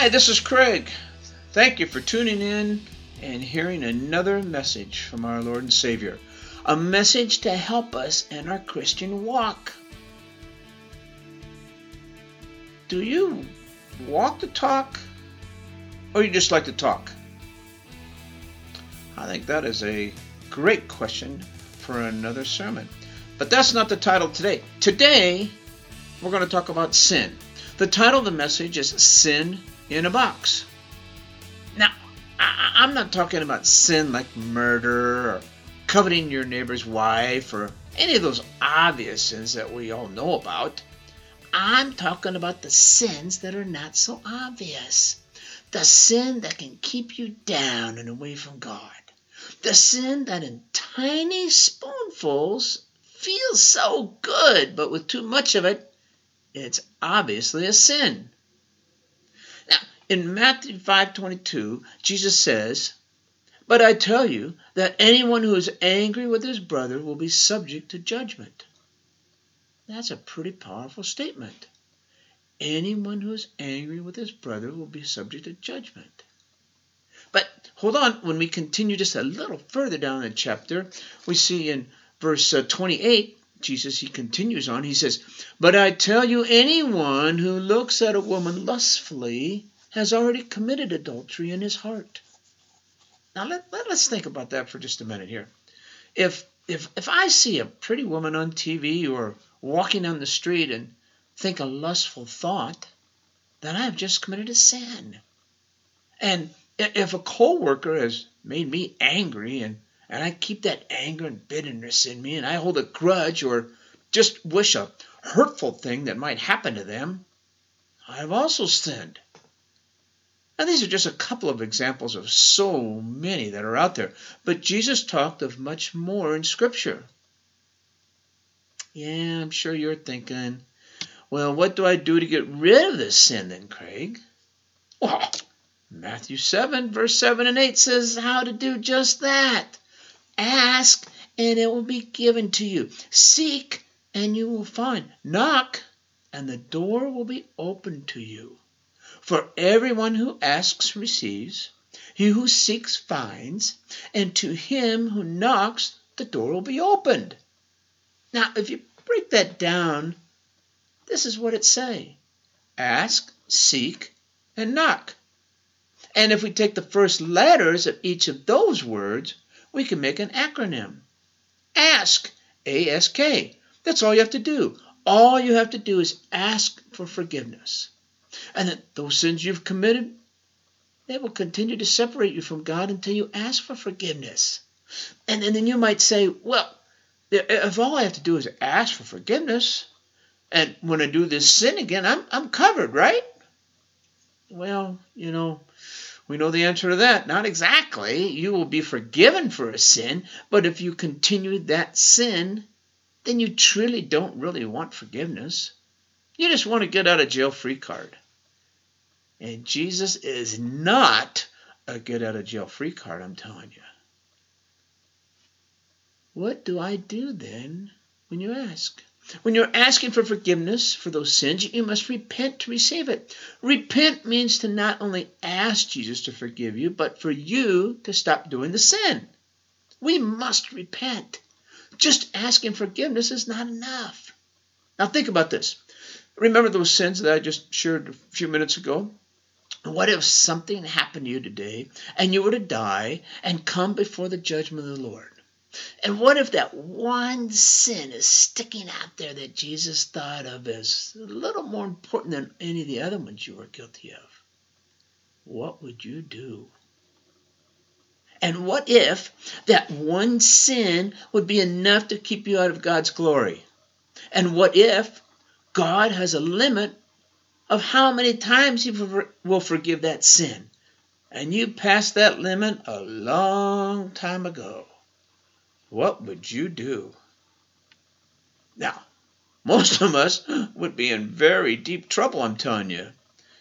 Hi, this is Craig. Thank you for tuning in and hearing another message from our Lord and Savior. A message to help us in our Christian walk. Do you walk the talk or you just like to talk? I think that is a great question for another sermon. But that's not the title today. Today, we're going to talk about sin. The title of the message is Sin in a Box. Now, I- am not talking about sin like murder or coveting your neighbor's wife or any of those obvious sins that we all know about. I'm talking about the sins that are not so obvious. The sin that can keep you down and away from God. The sin that in tiny spoonfuls feels so good, but with too much of it, it's obviously a sin. In Matthew 5:22, Jesus says, "But I tell you that anyone who is angry with his brother will be subject to judgment." That's a pretty powerful statement. Anyone who is angry with his brother will be subject to judgment. But hold on, when we continue just a little further down the chapter, we see in verse uh, 28 Jesus, he continues on, he says, But I tell you, anyone who looks at a woman lustfully has already committed adultery in his heart. Now let, let us think about that for just a minute here. If if if I see a pretty woman on TV or walking down the street and think a lustful thought, then I have just committed a sin. And if a coworker has made me angry and and I keep that anger and bitterness in me, and I hold a grudge or just wish a hurtful thing that might happen to them, I have also sinned. Now, these are just a couple of examples of so many that are out there, but Jesus talked of much more in Scripture. Yeah, I'm sure you're thinking, well, what do I do to get rid of this sin then, Craig? Well, Matthew 7, verse 7 and 8 says how to do just that. Ask, and it will be given to you. Seek, and you will find. Knock, and the door will be opened to you. For everyone who asks receives, he who seeks finds, and to him who knocks the door will be opened. Now, if you break that down, this is what it say. Ask, seek, and knock. And if we take the first letters of each of those words, we can make an acronym. Ask, A S K. That's all you have to do. All you have to do is ask for forgiveness. And that those sins you've committed, they will continue to separate you from God until you ask for forgiveness. And, and then you might say, well, if all I have to do is ask for forgiveness, and when I do this sin again, I'm, I'm covered, right? Well, you know, we know the answer to that. Not exactly. You will be forgiven for a sin, but if you continue that sin, then you truly don't really want forgiveness. You just want to get out of jail free card. And Jesus is not a get out of jail free card, I'm telling you. What do I do then when you ask? When you're asking for forgiveness for those sins, you must repent to receive it. Repent means to not only ask Jesus to forgive you, but for you to stop doing the sin. We must repent. Just asking forgiveness is not enough. Now, think about this. Remember those sins that I just shared a few minutes ago? What if something happened to you today and you were to die and come before the judgment of the Lord? And what if that one sin is sticking out there that Jesus thought of as a little more important than any of the other ones you were guilty of? What would you do? And what if that one sin would be enough to keep you out of God's glory? And what if God has a limit of how many times He will forgive that sin? And you passed that limit a long time ago what would you do? Now, most of us would be in very deep trouble, I'm telling you.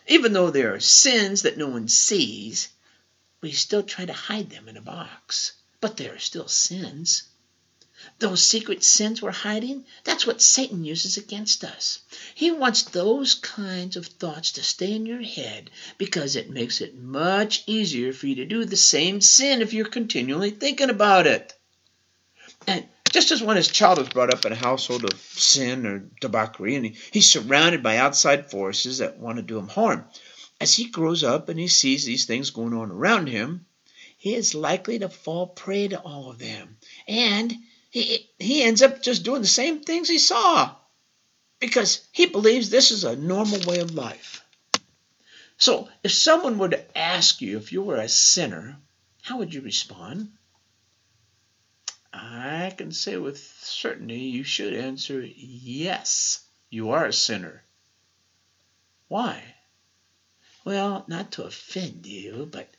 Even though there are sins that no one sees, we still try to hide them in a box. But they are still sins. Those secret sins we're hiding, that's what Satan uses against us. He wants those kinds of thoughts to stay in your head because it makes it much easier for you to do the same sin if you're continually thinking about it. And just as when his child is brought up in a household of sin or debauchery, and he, he's surrounded by outside forces that want to do him harm, as he grows up and he sees these things going on around him, he is likely to fall prey to all of them. And he, he ends up just doing the same things he saw because he believes this is a normal way of life. So, if someone were to ask you if you were a sinner, how would you respond? I can say with certainty you should answer yes, you are a sinner. Why? Well, not to offend you, but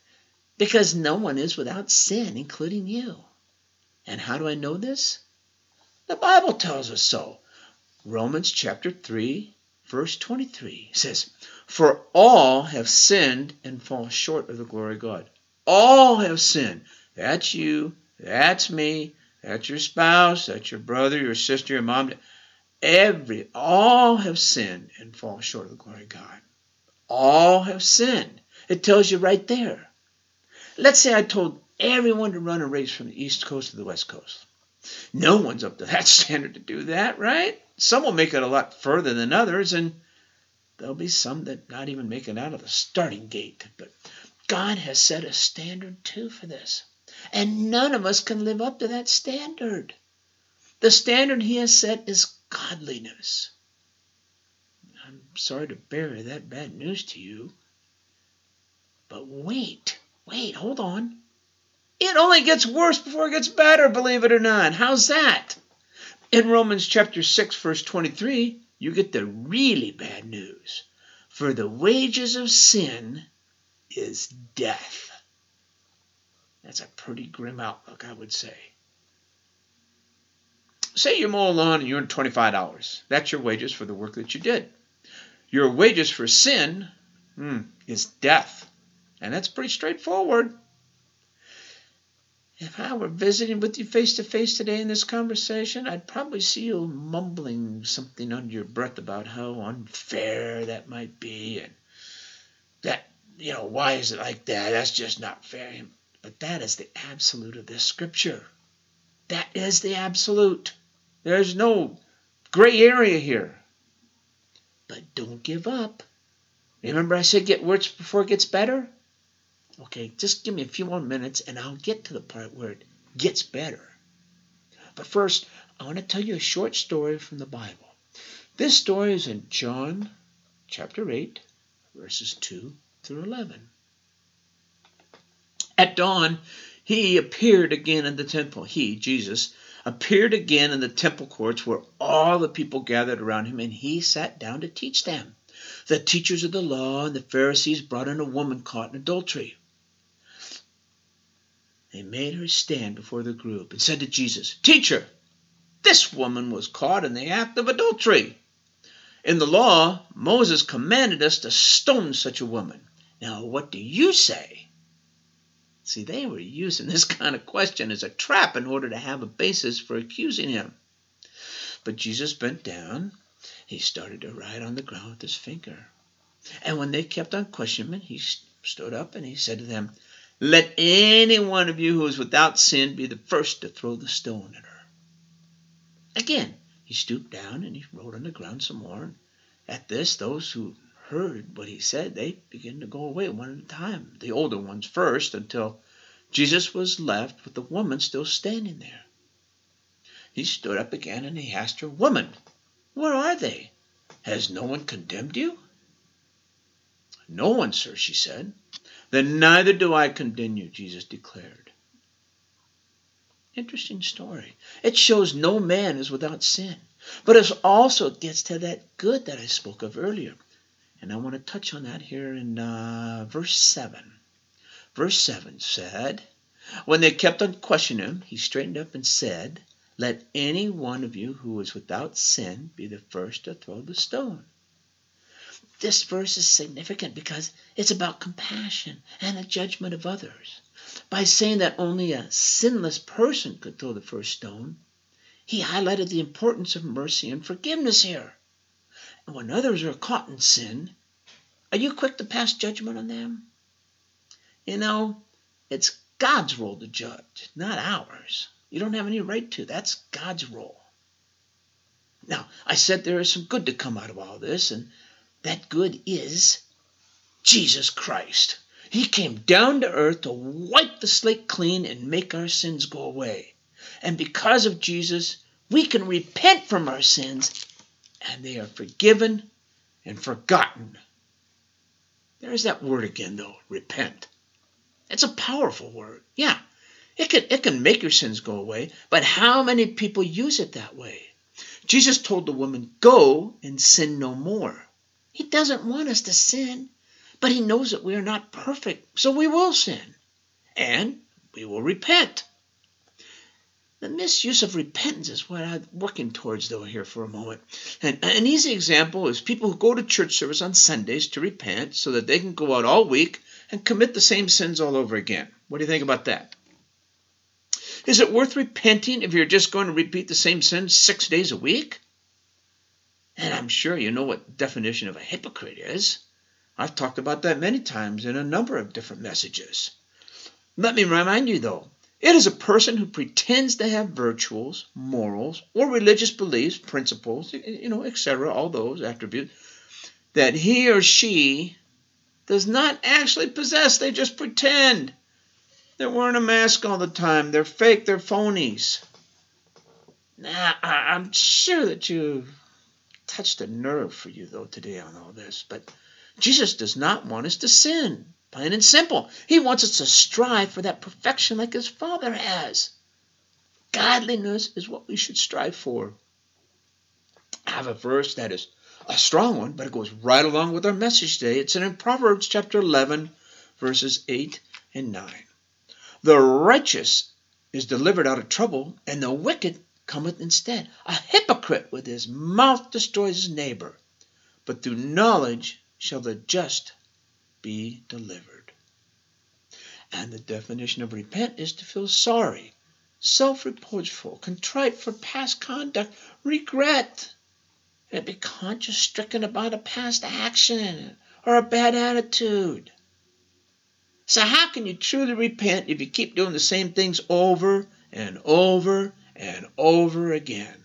because no one is without sin, including you. And how do I know this? The Bible tells us so. Romans chapter 3, verse 23 says, For all have sinned and fall short of the glory of God. All have sinned. That's you. That's me. That's your spouse. That's your brother, your sister, your mom. Every, all have sinned and fall short of the glory of God. All have sinned. It tells you right there. Let's say I told everyone to run a race from the East Coast to the West Coast. No one's up to that standard to do that, right? Some will make it a lot further than others, and there'll be some that not even make it out of the starting gate. But God has set a standard too for this. And none of us can live up to that standard. The standard He has set is godliness. I'm sorry to bear that bad news to you. But wait, wait, hold on. It only gets worse before it gets better, believe it or not. How's that? In Romans chapter 6, verse 23, you get the really bad news. For the wages of sin is death. That's a pretty grim outlook, I would say. Say you mow a lawn and you earn $25. That's your wages for the work that you did. Your wages for sin hmm, is death. And that's pretty straightforward. If I were visiting with you face to face today in this conversation, I'd probably see you mumbling something under your breath about how unfair that might be and that, you know, why is it like that? That's just not fair. But that is the absolute of this scripture. That is the absolute. There's no gray area here. But don't give up. Remember, I said get worse before it gets better? Okay, just give me a few more minutes and I'll get to the part where it gets better. But first, I want to tell you a short story from the Bible. This story is in John chapter 8, verses 2 through 11. At dawn, he appeared again in the temple. He, Jesus, appeared again in the temple courts where all the people gathered around him, and he sat down to teach them. The teachers of the law and the Pharisees brought in a woman caught in adultery. They made her stand before the group and said to Jesus, Teacher, this woman was caught in the act of adultery. In the law, Moses commanded us to stone such a woman. Now, what do you say? See, they were using this kind of question as a trap in order to have a basis for accusing him. But Jesus bent down. He started to write on the ground with his finger. And when they kept on questioning him, he stood up and he said to them, let any one of you who is without sin be the first to throw the stone at her. Again, he stooped down and he wrote on the ground some more. At this, those who heard what he said, they began to go away one at a time, the older ones first, until Jesus was left with the woman still standing there. He stood up again and he asked her, Woman, where are they? Has no one condemned you? No one, sir, she said. Then neither do I condemn you, Jesus declared. Interesting story. It shows no man is without sin, but it also gets to that good that I spoke of earlier. And I want to touch on that here in uh, verse 7. Verse 7 said, When they kept on questioning him, he straightened up and said, Let any one of you who is without sin be the first to throw the stone this verse is significant because it's about compassion and the judgment of others. By saying that only a sinless person could throw the first stone, he highlighted the importance of mercy and forgiveness here. And when others are caught in sin, are you quick to pass judgment on them? You know, it's God's role to judge, not ours. You don't have any right to. That's God's role. Now, I said there is some good to come out of all this, and that good is Jesus Christ. He came down to earth to wipe the slate clean and make our sins go away. And because of Jesus, we can repent from our sins and they are forgiven and forgotten. There's that word again, though repent. It's a powerful word. Yeah, it can, it can make your sins go away, but how many people use it that way? Jesus told the woman, Go and sin no more. He doesn't want us to sin, but He knows that we are not perfect, so we will sin. And we will repent. The misuse of repentance is what I'm working towards, though, here for a moment. And an easy example is people who go to church service on Sundays to repent so that they can go out all week and commit the same sins all over again. What do you think about that? Is it worth repenting if you're just going to repeat the same sins six days a week? And I'm sure you know what definition of a hypocrite is. I've talked about that many times in a number of different messages. Let me remind you, though, it is a person who pretends to have virtues, morals, or religious beliefs, principles, you know, etc., all those attributes, that he or she does not actually possess. They just pretend. They're wearing a mask all the time. They're fake. They're phonies. Now, I'm sure that you touched a nerve for you, though, today on all this. But Jesus does not want us to sin. Plain and simple. He wants us to strive for that perfection like his Father has. Godliness is what we should strive for. I have a verse that is a strong one, but it goes right along with our message today. It's in Proverbs chapter 11, verses 8 and 9. The righteous is delivered out of trouble, and the wicked cometh instead. A hypocrite with his mouth destroys his neighbor, but through knowledge shall the just be delivered. And the definition of repent is to feel sorry, self reproachful, contrite for past conduct, regret, and be conscience stricken about a past action or a bad attitude. So, how can you truly repent if you keep doing the same things over and over and over again?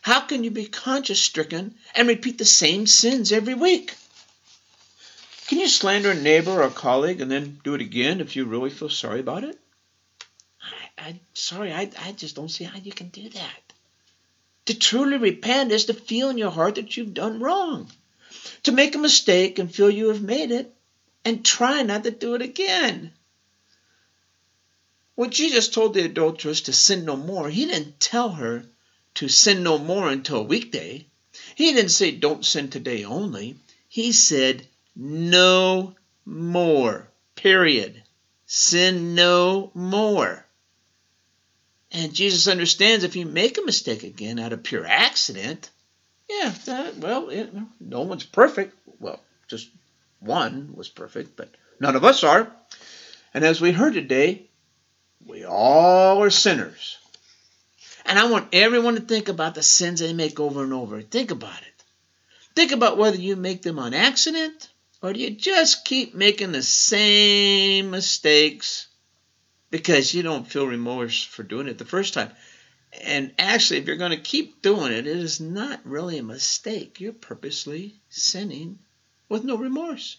How can you be conscience stricken and repeat the same sins every week? Can you slander a neighbor or a colleague and then do it again if you really feel sorry about it? I, am sorry, I, I just don't see how you can do that. To truly repent is to feel in your heart that you've done wrong. To make a mistake and feel you have made it and try not to do it again. When Jesus told the adulteress to sin no more, he didn't tell her to sin no more until a weekday. He didn't say, don't sin today only. He said, no more. Period. Sin no more. And Jesus understands if you make a mistake again out of pure accident, yeah, well, it, no one's perfect. Well, just one was perfect, but none of us are. And as we heard today, we all are sinners. And I want everyone to think about the sins they make over and over. Think about it. Think about whether you make them on accident or do you just keep making the same mistakes because you don't feel remorse for doing it the first time? And actually, if you're going to keep doing it, it is not really a mistake. You're purposely sinning with no remorse.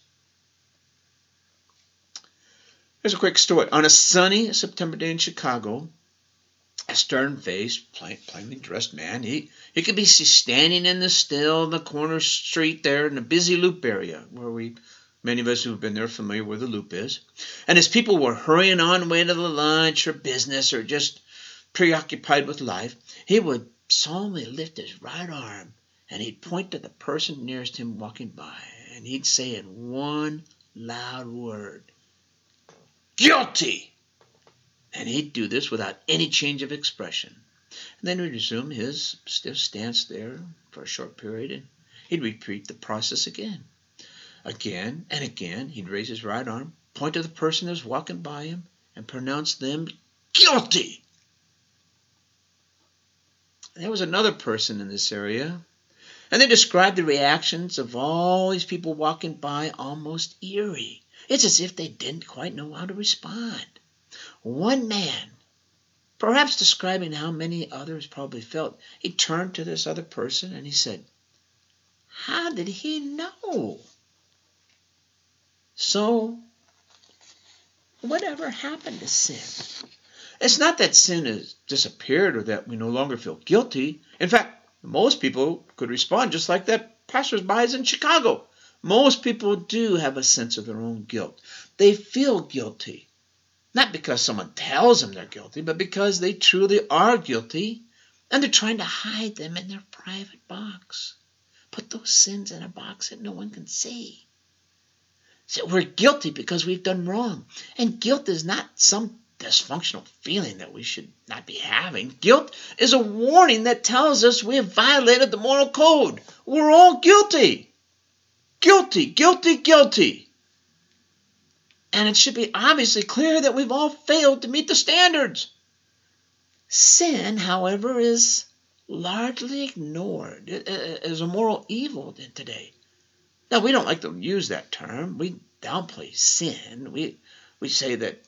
Here's a quick story. On a sunny September day in Chicago, a stern-faced, plainly dressed man, he, he could be seen standing in the still in the corner street there in the busy loop area where we Many of us who have been there are familiar where the loop is. And as people were hurrying on way to the lunch or business or just preoccupied with life, he would solemnly lift his right arm and he'd point to the person nearest him walking by, and he'd say in one loud word, Guilty! And he'd do this without any change of expression. And then he'd resume his stiff stance there for a short period, and he'd repeat the process again. Again and again he'd raise his right arm, point to the person that was walking by him, and pronounce them guilty. there was another person in this area, and they described the reactions of all these people walking by almost eerie. It's as if they didn't quite know how to respond. One man, perhaps describing how many others probably felt, he turned to this other person and he said, How did he know? So, whatever happened to sin? It's not that sin has disappeared or that we no longer feel guilty. In fact, most people could respond just like that passersby in Chicago. Most people do have a sense of their own guilt. They feel guilty. Not because someone tells them they're guilty, but because they truly are guilty and they're trying to hide them in their private box. Put those sins in a box that no one can see. So we're guilty because we've done wrong. And guilt is not some dysfunctional feeling that we should not be having. Guilt is a warning that tells us we have violated the moral code. We're all guilty. Guilty, guilty, guilty. And it should be obviously clear that we've all failed to meet the standards. Sin, however, is largely ignored as a moral evil today. Now, we don't like to use that term. We downplay sin. We, we say that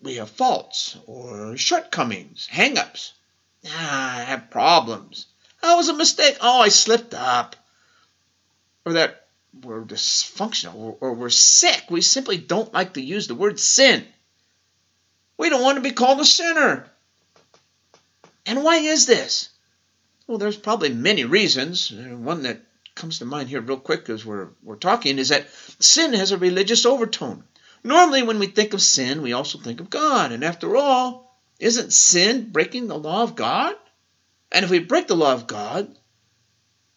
we have faults or shortcomings, hang-ups. Ah, I have problems. It was a mistake. Oh, I slipped up. Or that we're dysfunctional or, we're sick. We simply don't like to use the word sin. We don't want to be called a sinner. And why is this? Well, there's probably many reasons. One that comes to mind here real quick as we're, we're talking is that sin has a religious overtone. Normally, when we think of sin, we also think of God. And after all, isn't sin breaking the law of God? And if we break the law of God,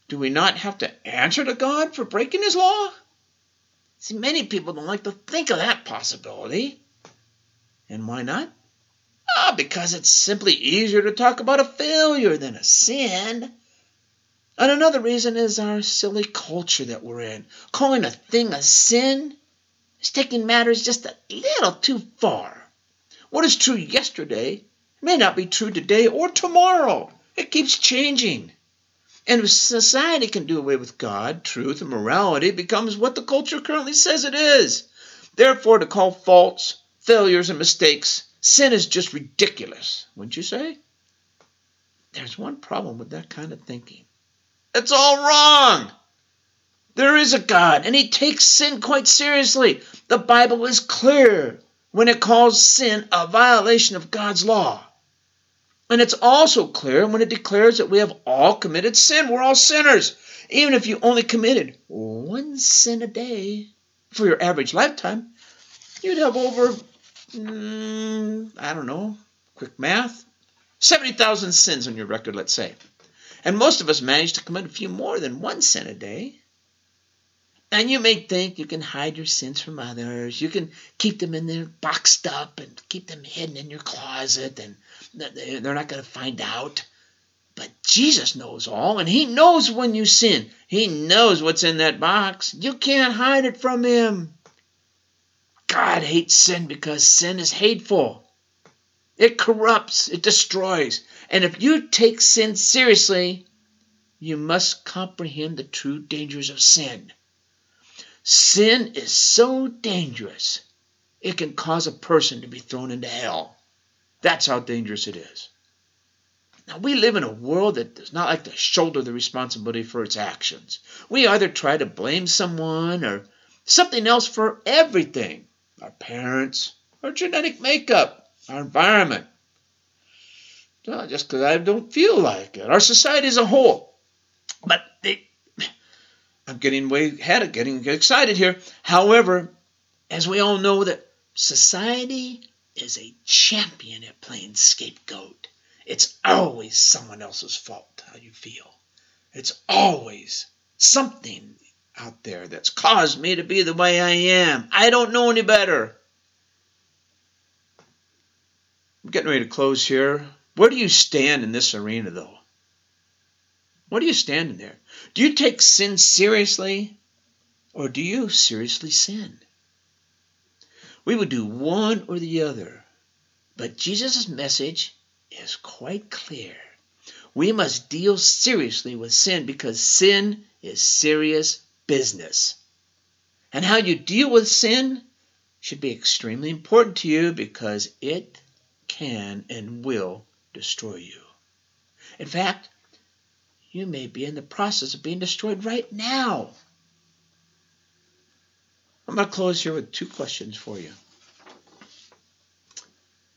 do we not have to answer to God for breaking his law? See, many people don't like to think of that possibility. And why not? Ah, because it's simply easier to talk about a failure than a sin. And another reason is our silly culture that we're in. Calling a thing a sin is taking matters just a little too far. What is true yesterday may not be true today or tomorrow. It keeps changing. And if society can do away with God, truth, and morality, it becomes what the culture currently says it is. Therefore, to call faults, failures, and mistakes sin is just ridiculous, wouldn't you say? There's one problem with that kind of thinking. It's all wrong. There is a God, and He takes sin quite seriously. The Bible is clear when it calls sin a violation of God's law. And it's also clear when it declares that we have all committed sin. We're all sinners. Even if you only committed one sin a day for your average lifetime, you'd have over, mm, I don't know, quick math, 70,000 sins on your record, let's say. And most of us manage to commit a few more than one sin a day. And you may think you can hide your sins from others. You can keep them in there boxed up and keep them hidden in your closet, and they're not going to find out. But Jesus knows all, and He knows when you sin. He knows what's in that box. You can't hide it from Him. God hates sin because sin is hateful. It corrupts, it destroys. And if you take sin seriously, you must comprehend the true dangers of sin. Sin is so dangerous, it can cause a person to be thrown into hell. That's how dangerous it is. Now, we live in a world that does not like to shoulder the responsibility for its actions. We either try to blame someone or something else for everything our parents, our genetic makeup, our environment. Well, just because I don't feel like it, our society as a whole. I'm getting way ahead of getting excited here. However, as we all know that society is a champion at playing scapegoat. It's always someone else's fault how you feel. It's always something out there that's caused me to be the way I am. I don't know any better. I'm getting ready to close here. Where do you stand in this arena, though? What are you standing there? Do you take sin seriously or do you seriously sin? We would do one or the other, but Jesus' message is quite clear. We must deal seriously with sin because sin is serious business. And how you deal with sin should be extremely important to you because it can and will destroy you. In fact, you may be in the process of being destroyed right now. I'm going to close here with two questions for you.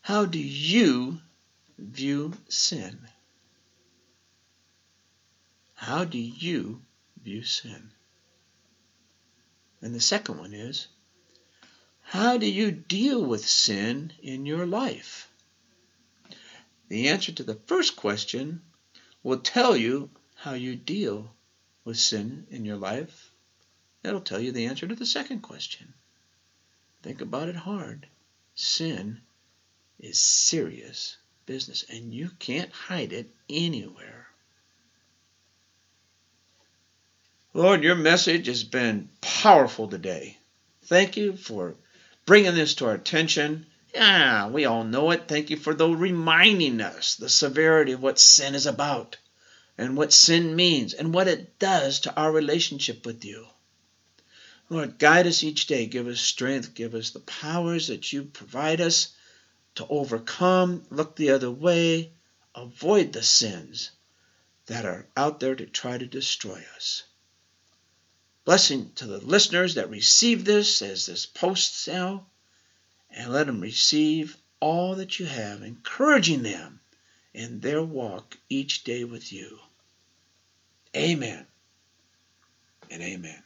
How do you view sin? How do you view sin? And the second one is, how do you deal with sin in your life? The answer to the first question will tell you how you deal with sin in your life. That'll tell you the answer to the second question. Think about it hard. Sin is serious business, and you can't hide it anywhere. Lord, your message has been powerful today. Thank you for bringing this to our attention. Yeah, we all know it. Thank you for the reminding us the severity of what sin is about and what sin means and what it does to our relationship with you. Lord, guide us each day. Give us strength. Give us the powers that you provide us to overcome, look the other way, avoid the sins that are out there to try to destroy us. Blessing to the listeners that receive this as this posts now, and let them receive all that you have, encouraging them in their walk each day with you. Amen and amen.